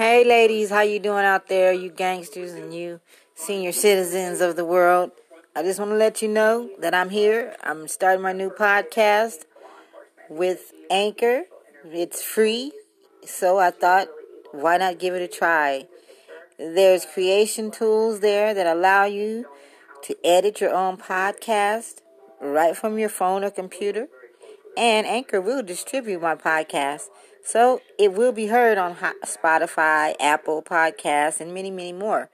Hey ladies, how you doing out there, you gangsters and you senior citizens of the world? I just want to let you know that I'm here. I'm starting my new podcast with Anchor. It's free, so I thought why not give it a try? There's creation tools there that allow you to edit your own podcast right from your phone or computer. And Anchor will distribute my podcast. So it will be heard on Spotify, Apple Podcasts, and many, many more.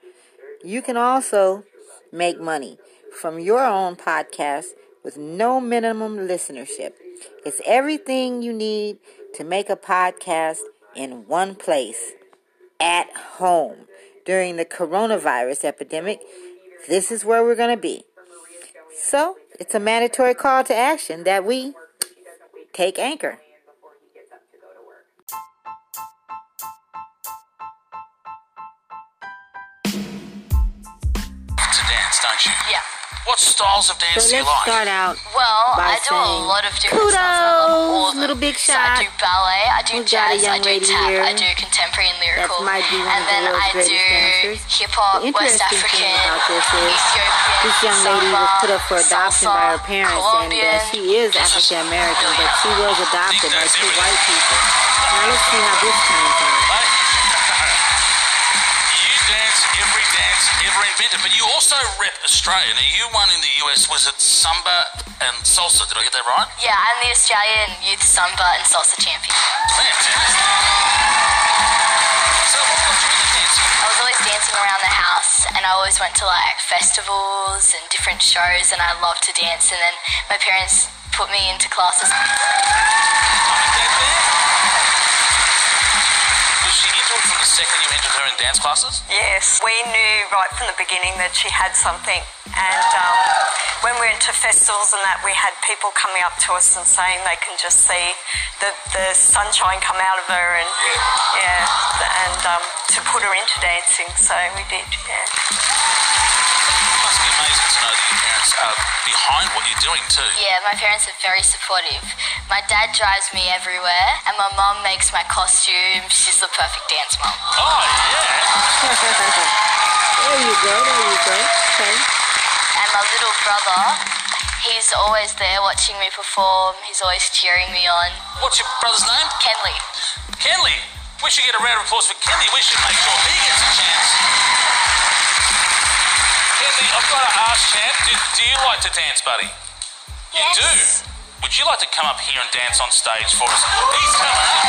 You can also make money from your own podcast with no minimum listenership. It's everything you need to make a podcast in one place at home. During the coronavirus epidemic, this is where we're going to be. So, it's a mandatory call to action that we take anchor. don't you? Yeah. What styles of dance so do you let's like? start out. Well, by I do a saying, lot of different Kudos, styles. I love all of them. little big So shot. I do ballet, I do We got a jazz, I young do lady tap, here I do contemporary and lyrical, might be one and of the then world's I do dancers. hip hop, The West interesting African, thing about this is Ethiopian, this young lady was put up for adoption salsa, by her parents, and uh, she is African American, but she was adopted by two white people. Now let's see how this turns out. Mate, you dance every dance ever invented, but you also rep Australia. Now, you won in the US, was it Samba and Salsa? Did I get that right? Yeah, I'm the Australian Youth Samba and Salsa champion. Fantastic. So, what got you into dancing? I was always dancing around the house, and I always went to like festivals and different shows, and I loved to dance. And then my parents put me into classes. From the second you entered her in dance classes? Yes, we knew right from the beginning that she had something. And um, when we went to festivals and that, we had people coming up to us and saying they can just see the, the sunshine come out of her and yeah, and um, to put her into dancing. So we did, yeah. It must be amazing to know that your parents are behind what you're doing too. Yeah, my parents are very supportive. My dad drives me everywhere, and my mum makes my costume. She's the perfect dance mom. Oh, yeah. there you go, there you go. Okay. And my little brother, he's always there watching me perform. He's always cheering me on. What's your brother's name? Kenley. Kenley. We should get a round of applause for Kenley. We should make sure he gets a chance. Kenley, I've got to ask, champ, do, do you like to dance, buddy? You do? Would you like to come up here and dance on stage for us? He's coming up.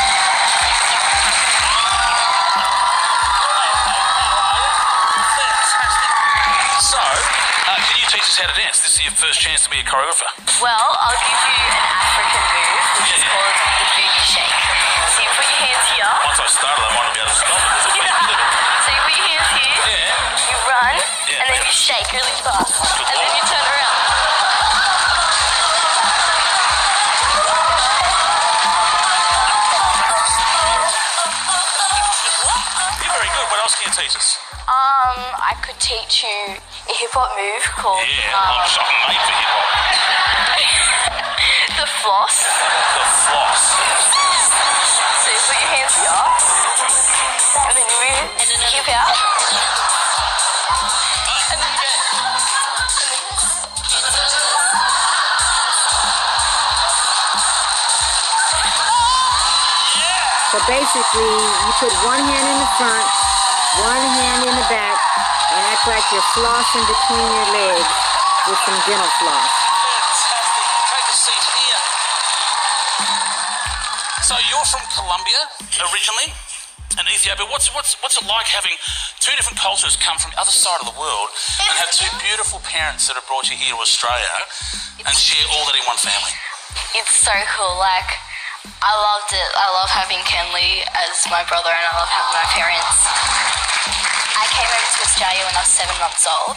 Teach us how to dance? This is your first chance to be a choreographer. Well, I'll give you an African move, which is called the booty shake. So you put your hands here. Once I started, I might be able to stop it. There's a way to do it. So you put your hands here. Yeah. You run, Yeah. and then you shake really fast, and then you turn around. You're very good. What else can you teach us? Um, I could teach you a hip hop move called Yeah, um, I'm, I'm made for hip hop. the floss. The floss. So you put your hands here, and then you move hip out, and then you go. So basically, you put one hand in the front, one hand in the back, and act like you're flossing between your legs with some dental floss. Fantastic. Take a seat here. So you're from Colombia originally, and Ethiopia. What's what's what's it like having two different cultures come from the other side of the world and have two beautiful parents that have brought you here to Australia and share all that in one family? It's so cool. Like, I loved it. I love having Kenley as my brother, and I love having my parents. I came over to Australia when I was seven months old,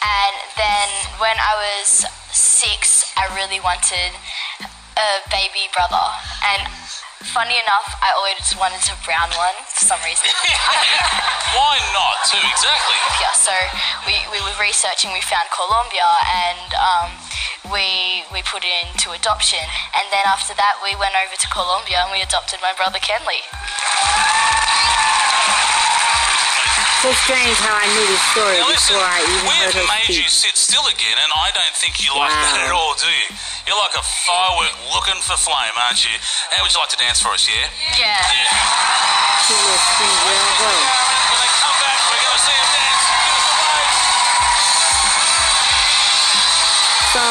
and then when I was six, I really wanted a baby brother. And funny enough, I always wanted a brown one for some reason. Why not? Too exactly. yeah, so we, we were researching, we found Colombia, and um, we we put it into adoption. And then after that, we went over to Colombia and we adopted my brother Kenley. So strange how I knew this story Now listen, before I even we heard have her made you sit still again, and I don't think you like Wow. that at all, do you? You're like a firework looking for flame, aren't you? How would you like to dance for us, yeah? Yeah. Yeah. She was skinny girl, go. When they come back, we're going to see them dance. Give us a wave. So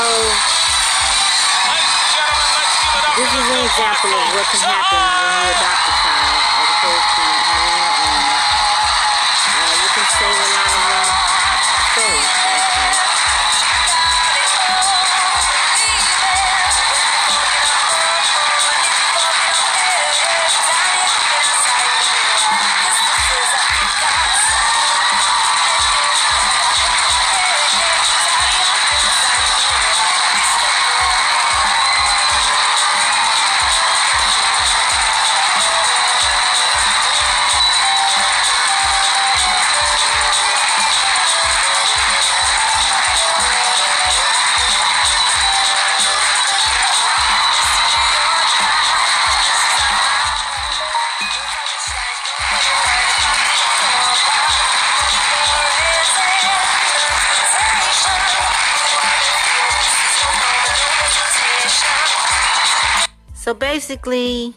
Ladies and gentlemen, let's give it up. this is an example of what can happen when you adopt a child basically,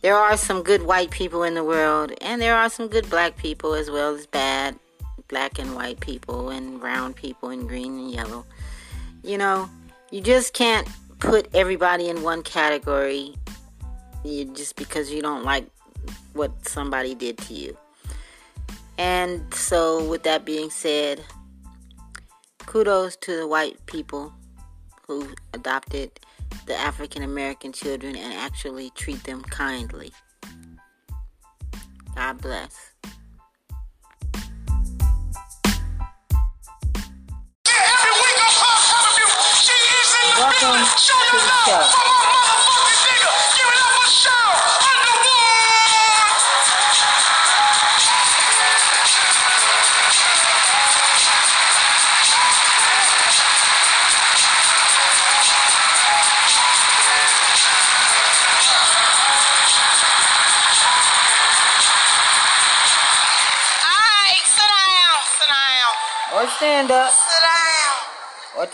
there are some good white people in the world, and there are some good black people as well as bad black and white people, and brown people, and green and yellow. You know, you just can't put everybody in one category you, just because you don't like what somebody did to you. And so, with that being said, kudos to the white people who adopted the African American children and actually treat them kindly. God bless. Every week I'm coming you. She is in the Welcome building. To the show.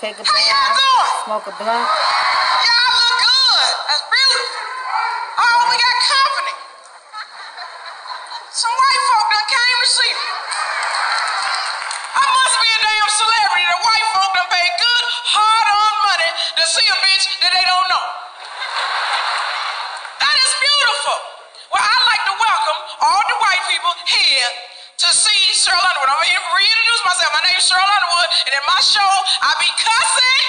Take a How y'all bath, doing? smoke a blunt. Y'all look good. That's beautiful. Oh, we got company. Some white folk done came to see me. I must be a damn celebrity. The white folk done paid good, hard-earned money to see a bitch that they don't know. That is beautiful. Well, I'd like to welcome all the white people here to see Sheryl Underwood. I'm going to reintroduce myself. My name is Sheryl Underwood, and in my show, I be cussing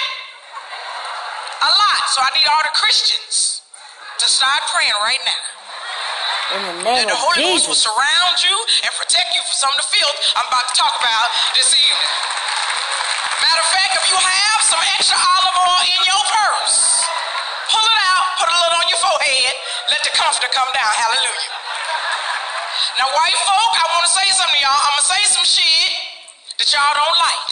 a lot. So I need all the Christians to start praying right now. In the name And the Holy Ghost will surround you and protect you from some of the filth I'm about to talk about this evening. Matter of fact, if you have some extra olive oil in your purse, pull it out, put a little on your forehead, let the comforter come down. Hallelujah. Now, white folk, I want to say something to y'all. I'm going to say some shit that y'all don't like.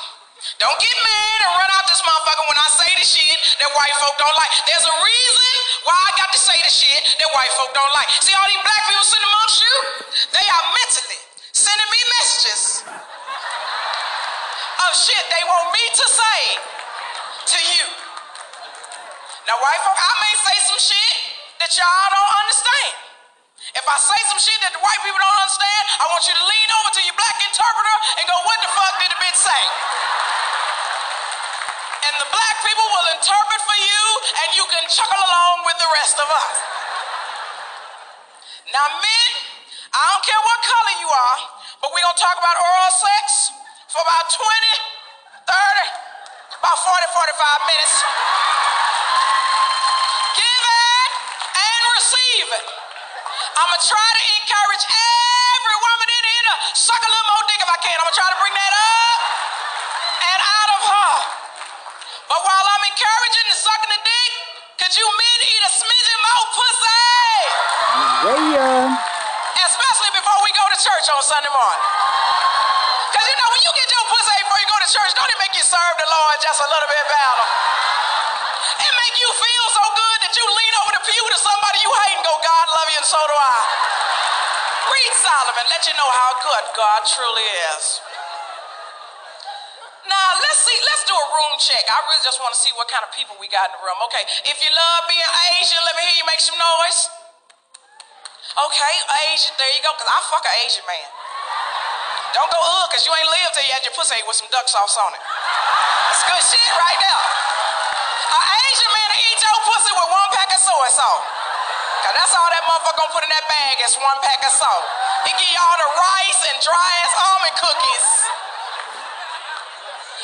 Don't get mad and run out this motherfucker when I say the shit that white folk don't like. There's a reason why I got to say the shit that white folk don't like. See all these black people sitting amongst you? They are mentally sending me messages of shit they want me to say to you. Now, white folk, I may say some shit that y'all don't understand. If I say some shit that the white people don't understand, I want you to lean over to your black interpreter and go, what the fuck did the bitch say? And the black people will interpret for you, and you can chuckle along with the rest of us. Now, men, I don't care what color you are, but we're to talk about oral sex for about 20, 30, about 40, 45 minutes. Give it and receive it. I'm going to try to encourage every woman in here to suck a little more dick if I can. I'm going to try to bring that up and out of her. But while I'm encouraging the sucking the dick, could you men eat a smidgen more pussy? Yeah. Especially before we go to church on Sunday morning. Because you know, when you get your pussy before you go to church, don't it make you serve the Lord just a little bit better? It make you feel so good that you lean over the pew to somebody you Solomon, let you know how good God truly is. Now let's see, let's do a room check. I really just want to see what kind of people we got in the room. Okay, if you love being Asian, let me hear you make some noise. Okay, Asian, there you go, because I fuck an Asian man. Don't go ugh, because you ain't lived till you had your pussy with some duck sauce on it. That's good shit right there. An Asian man will eat your pussy with one pack of soy sauce. That's all that motherfucker gonna put in that bag is one pack of salt. He give you all the rice and dry ass almond cookies.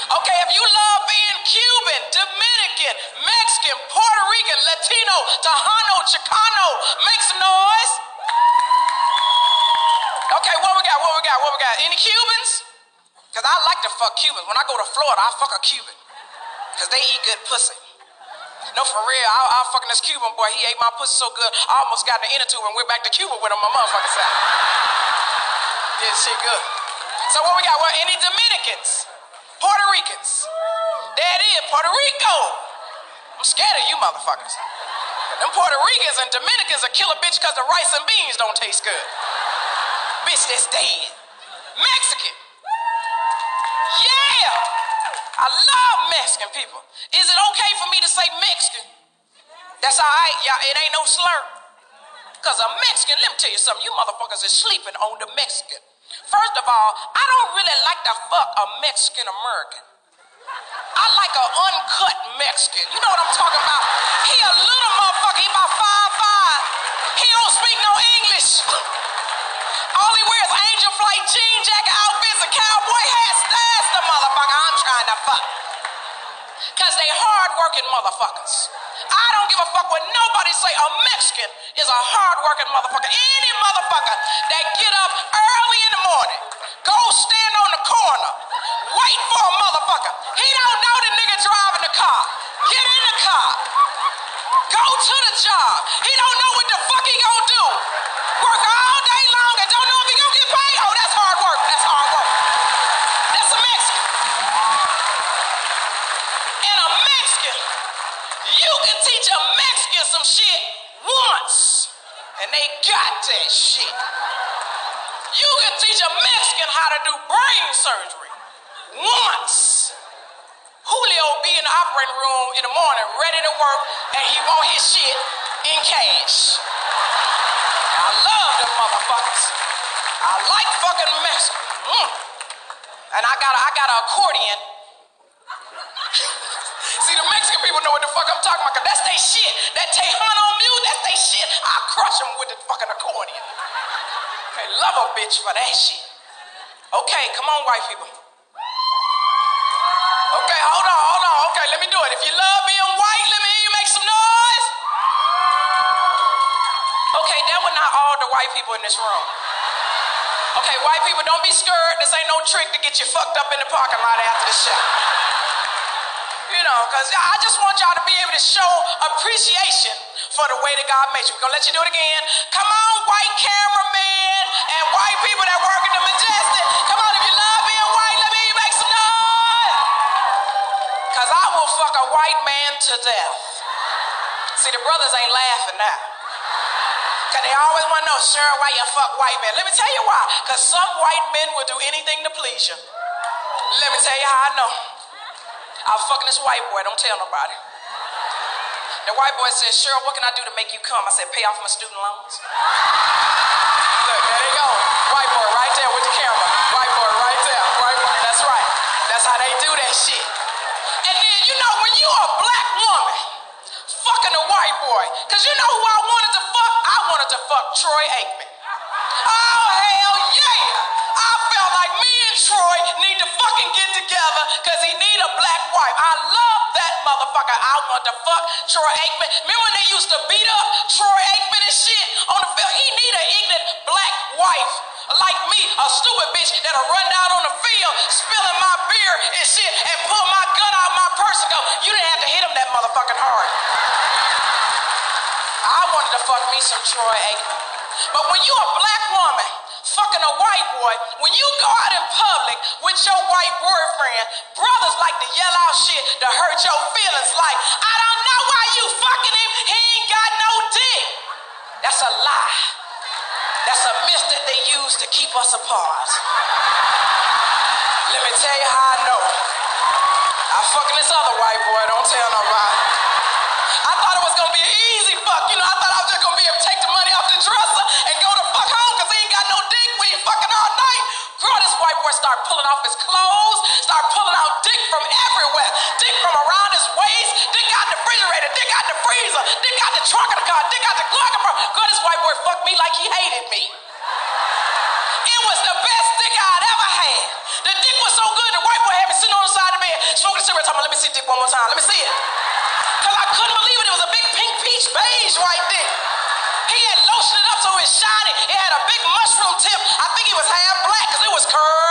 Okay, if you love being Cuban, Dominican, Mexican, Puerto Rican, Latino, Tejano, Chicano, make some noise. Okay, what we got? What we got? What we got? Any Cubans? Cause I like to fuck Cubans. When I go to Florida, I fuck a Cuban. Cause they eat good pussy. No, for real. I, I fucking this Cuban boy. He ate my pussy so good, I almost got inner tube and went back to Cuba with him. My motherfucking. Yeah, shit good. So what we got? Well, any Dominicans, Puerto Ricans. It is, Puerto Rico. I'm scared of you motherfuckers. Them Puerto Ricans and Dominicans are kill a bitch because the rice and beans don't taste good. Bitch that's dead. Mexican. Yeah. I love Mexican people. Is it okay for me to say Mexican? That's all right, y'all. It ain't no slur. Because a Mexican, let me tell you something, you motherfuckers is sleeping on the Mexican. First of all, I don't really like to fuck a Mexican American. I like an uncut Mexican. You know what I'm talking about? He a little motherfucker. He about five five. He don't speak no English. All he wears angel flight jean jacket outfits and cowboy hats. That's the motherfucker I'm trying to fuck. Cause they hard-working motherfuckers. I don't give a fuck what nobody say. A Mexican is a hard-working motherfucker. Any motherfucker that get up early in the morning, go stand on the corner, wait for a motherfucker. He don't know the nigga driving the car. Get in the car. Go to the job. He don't know what the fuck he gonna do. They got that shit. You can teach a Mexican how to do brain surgery once. Julio be in the operating room in the morning, ready to work, and he want his shit in cash. I love them motherfuckers. I like fucking Mexican. Mm. And I got a, I got an accordion. Mexican people know what the fuck I'm talking about, cause that's they shit. That Tejano mule, that's they shit. I crush them with the fucking accordion. They love a bitch for that shit. Okay, come on, white people. Okay, hold on, hold on. Okay, let me do it. If you love being white, let me hear you make some noise. Okay, that were not all the white people in this room. Okay, white people, don't be scared. This ain't no trick to get you fucked up in the parking lot after the show. You know, because I just want y'all to be able to show appreciation for the way that God made you. We're going to let you do it again. Come on, white cameraman and white people that work in the Majestic. Come on, if you love being white, let me make some noise. Because I will fuck a white man to death. See, the brothers ain't laughing now. Because they always want to know, sir, why you fuck white men? Let me tell you why. Because some white men will do anything to please you. Let me tell you how I know. I was fucking this white boy, don't tell nobody. The white boy said, Sheryl, what can I do to make you come? I said, pay off my student loans. Look, there they go. White boy right there with the camera. White boy right there. White boy. That's right. That's how they do that shit. And then, you know, when you a black woman fucking a white boy, because you know who I wanted to fuck? I wanted to fuck Troy Aikman. Oh, hell yeah! Troy need to fucking get together because he need a black wife. I love that motherfucker. I want to fuck Troy Aikman. Remember when they used to beat up Troy Aikman and shit on the field? He need an ignorant black wife like me, a stupid bitch that'll run down on the field, spilling my beer and shit, and pull my gun out my purse and go, you didn't have to hit him that motherfucking hard. I wanted to fuck me some Troy Aikman. But when you a black woman fucking a white boy, when you go out in public with your white boyfriend, brothers like to yell out shit to hurt your feelings like, I don't know why you fucking him, he ain't got no dick. That's a lie. That's a myth that they use to keep us apart. Let me tell you how I know. I'm fucking this other white boy, don't tell nobody. I thought it was gonna be an easy fuck, you know, I thought I was just gonna be able to take the money off the dresser and go to fuck home because he ain't got no Boy start pulling off his clothes, start pulling out dick from everywhere. Dick from around his waist, dick out the refrigerator, dick out the freezer, dick out the trunk of the car, dick out the glove compartment. Girl, this white boy fucked me like he hated me. It was the best dick I'd ever had. The dick was so good, the white boy had me sitting on the side of the bed, smoking a cigarette, talking about, let me see dick one more time, let me see it. Because I couldn't believe it. It was a big pink peach beige white dick. He had lotioned it up so it was shiny. It had a big mushroom tip. I think he was half black because it was curving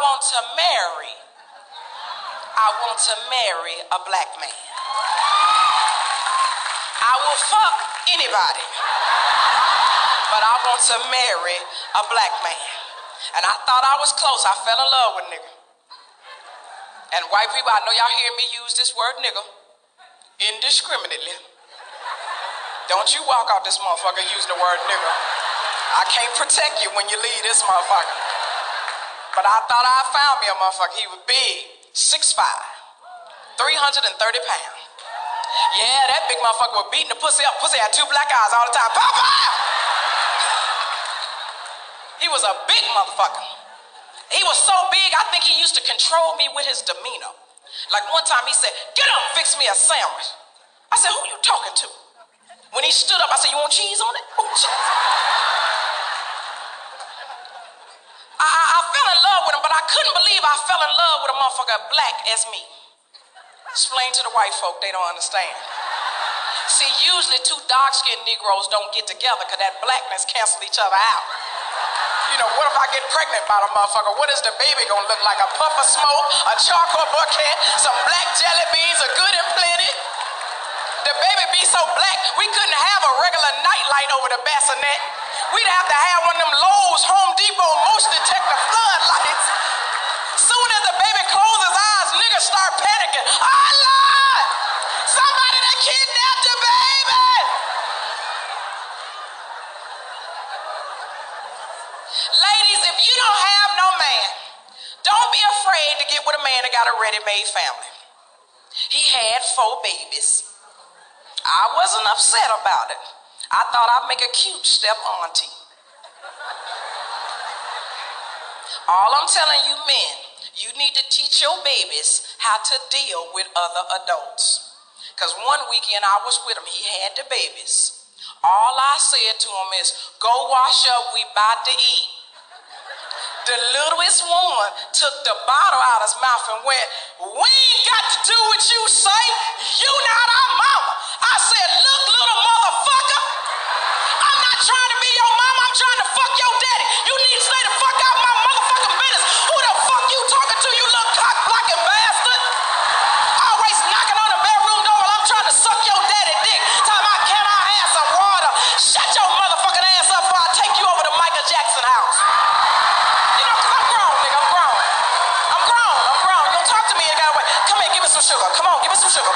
want to marry, I want to marry a black man. I will fuck anybody, but I want to marry a black man. And I thought I was close. I fell in love with nigga. And white people, I know y'all hear me use this word nigga indiscriminately. Don't you walk out this motherfucker using the word nigga. I can't protect you when you leave this motherfucker. But I thought I found me a motherfucker. He was big, 6'5, 330 pounds. Yeah, that big motherfucker was beating the pussy up. Pussy had two black eyes all the time. Pow! He was a big motherfucker. He was so big, I think he used to control me with his demeanor. Like one time he said, Get up, fix me a sandwich. I said, Who you talking to? When he stood up, I said, You want cheese on it? Cheese. I, I, fell in love with him, but I couldn't believe I fell in love with a motherfucker black as me. Explain to the white folk, they don't understand. See, usually two dark skinned Negroes don't get together because that blackness cancel each other out. You know, what if I get pregnant by the motherfucker? What is the baby gonna look like? A puff of smoke, a charcoal bucket, some black jelly beans, a good and plenty? The baby be so black, we couldn't have a regular nightlight over the bassinet. We'd have to have one of them Lowe's Home that got a ready-made family. He had four babies. I wasn't upset about it. I thought I'd make a cute step auntie. All I'm telling you men, you need to teach your babies how to deal with other adults. Because one weekend I was with him, he had the babies. All I said to him is, go wash up, we about to eat. The littlest one took the bottle out of his mouth and went, We ain't got to do what you say. You not our mama. I said, Look, little motherfucker. I'm not trying to be your mama. I'm trying to fuck your Sugar.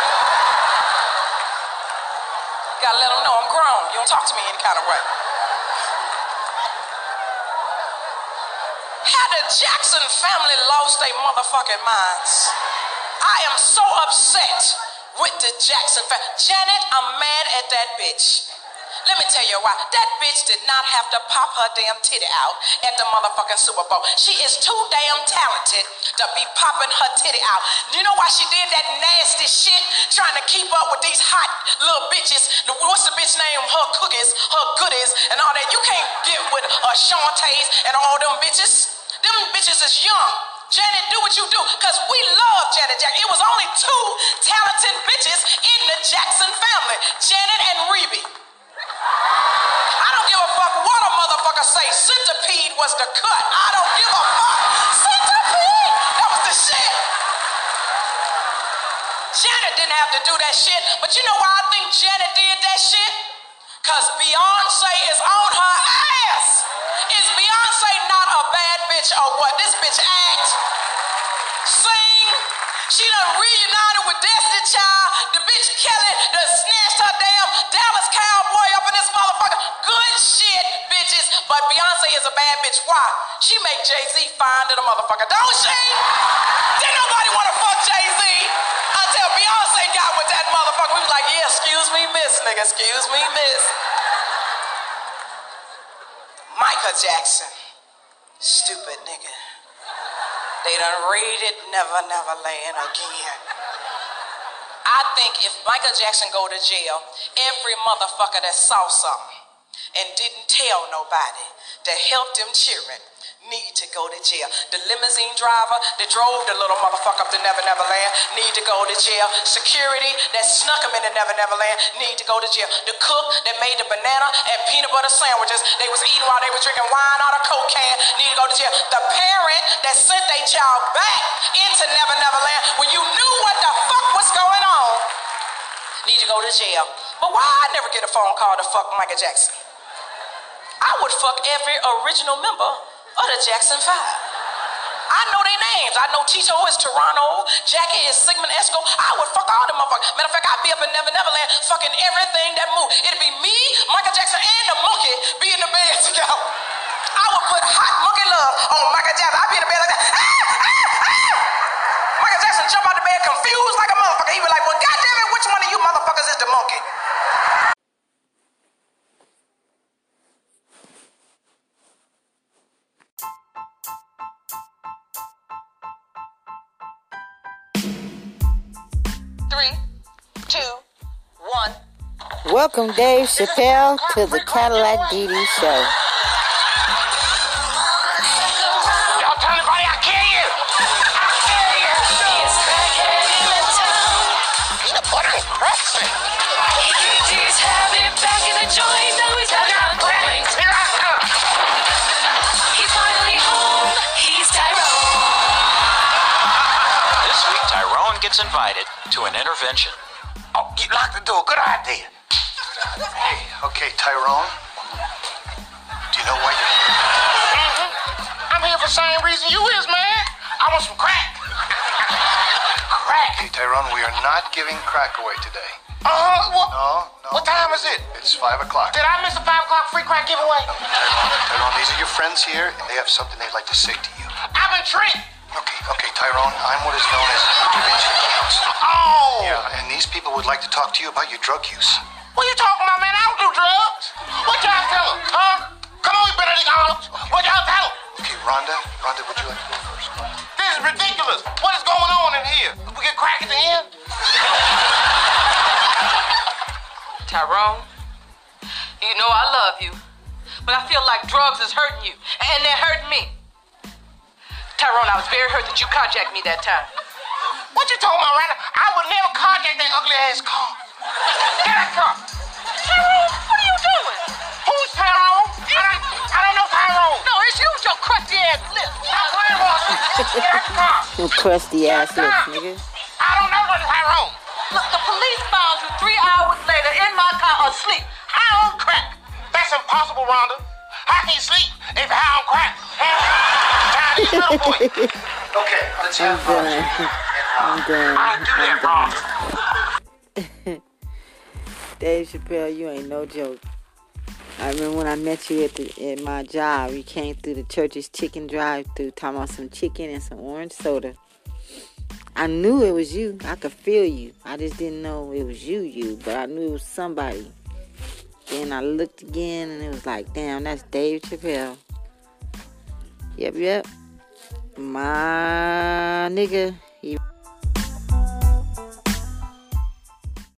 Gotta let them know I'm grown. You don't talk to me any kind of way. Had the Jackson family lost their motherfucking minds? I am so upset with the Jackson family. Janet, I'm mad at that bitch. Let me tell you why. That bitch did not have to pop her damn titty out at the motherfucking Super Bowl. She is too damn talented to be popping her titty out. You know why she did that nasty shit? Trying to keep up with these hot little bitches. What's the bitch name? Her cookies, her goodies, and all that. You can't get with uh, and all them bitches. Them bitches is young. Janet, do what you do, because we love Janet Jackson. It was only two talented bitches in the Jackson family, Janet and Rebbie. I don't give a fuck what a motherfucker say. Centipede was the cut. I don't give a fuck. Centipede! That was the shit. Janet didn't have to do that shit. But you know why I think Janet did that shit? Cause Beyonce is on her ass. Is Beyonce not a bad bitch or what? This bitch act, sing. She done reunited with Destiny Child. The bitch Kelly But Beyonce is a bad bitch. Why? She make Jay-Z fine to the motherfucker, don't she? Didn't nobody want to fuck Jay-Z until Beyonce got with that motherfucker. We was like, yeah, excuse me, miss, nigga. Excuse me, miss. Michael Jackson. Stupid nigga. They done read it, Never Never Land again. I think if Michael Jackson go to jail, every motherfucker that saw something and didn't tell nobody that helped them children need to go to jail. The limousine driver that drove the little motherfucker up to Never Never Land need to go to jail. Security that snuck him into Never Never Land need to go to jail. The cook that made the banana and peanut butter sandwiches they was eating while they was drinking wine out of coke need to go to jail. The parent that sent their child back into Never Never Land when you knew what the fuck was going on need to go to jail. But why I never get a phone call to fuck Michael Jackson? I would fuck every original member of the Jackson Five. I know their names. I know Tito is Toriano, Jackie is Sigmund Esco. I would fuck all them motherfuckers. Matter of fact, I'd be up in Never Never Land fucking everything that move. It'd be me, Michael Jackson, and the monkey be in the bed together. I would put hot monkey love on Michael Jackson. I'd be in the bed like that. Ah, ah, ah. Michael Jackson jump out the bed confused like a motherfucker. He be like, Welcome, Dave Chappelle, to the Cadillac DD Show. Y'all tell anybody I kill you. I kill you. Peanut butter and crust. Here I come. This week, Tyrone gets invited to an intervention. Oh, you locked the door. Good idea. Hey, okay, Tyrone. Do you know why you're Mm-hmm. I'm here for the same reason you is, man. I want some crack. crack. Hey, Tyrone, we are not giving crack away today. Uh-huh. What, No, no. what time is it? It's 5 o'clock. Did I miss a 5 o'clock free crack giveaway? Tyrone, Tyrone, these are your friends here, and they have something they'd like to say to you. I'm been tricked. Okay, okay, Tyrone, I'm what is known as the Da Vinci Counselor. Oh. Yeah, and these people would like to talk to you about your drug use. What are you talking about, man? I don't do drugs. What y'all tell 'em, huh? Come on, you Benedict Arnold. What y'all tell 'em? Okay, Rhonda, Rhonda, would you like to go first? This is ridiculous. What is going on in here? We get crack at the end? Tyrone, you know I love you, but I feel like drugs is hurting you, and they're hurting me. Tyrone, I was very hurt that you carjacked me that time. What you talking about, Rhonda? I would never carjack that ugly ass car. Get that car. Tyrone, what are you doing? Who's Tyrone? I don't, I don't know Tyrone. No, it's you with your crusty ass lips. Stop playing with us. Get out the car. Them crusty ass lips, nigga. I don't know what Tyrone. Look, the police found you three hours later in my car asleep, high on crack. That's impossible, Rhonda. How can you sleep if you're high on crack? Time to get up for you. Okay, let's I'm have fun. done. I'm done. I don't do that, Rhonda. Dave Chappelle, you ain't no joke. I remember when I met you at the at my job. You came through the church's chicken drive-through, talking about some chicken and some orange soda. I knew it was you. I could feel you. I just didn't know it was you, you, but I knew it was somebody. Then I looked again, and it was like, damn, that's Dave Chappelle. Yep, yep. My nigga, he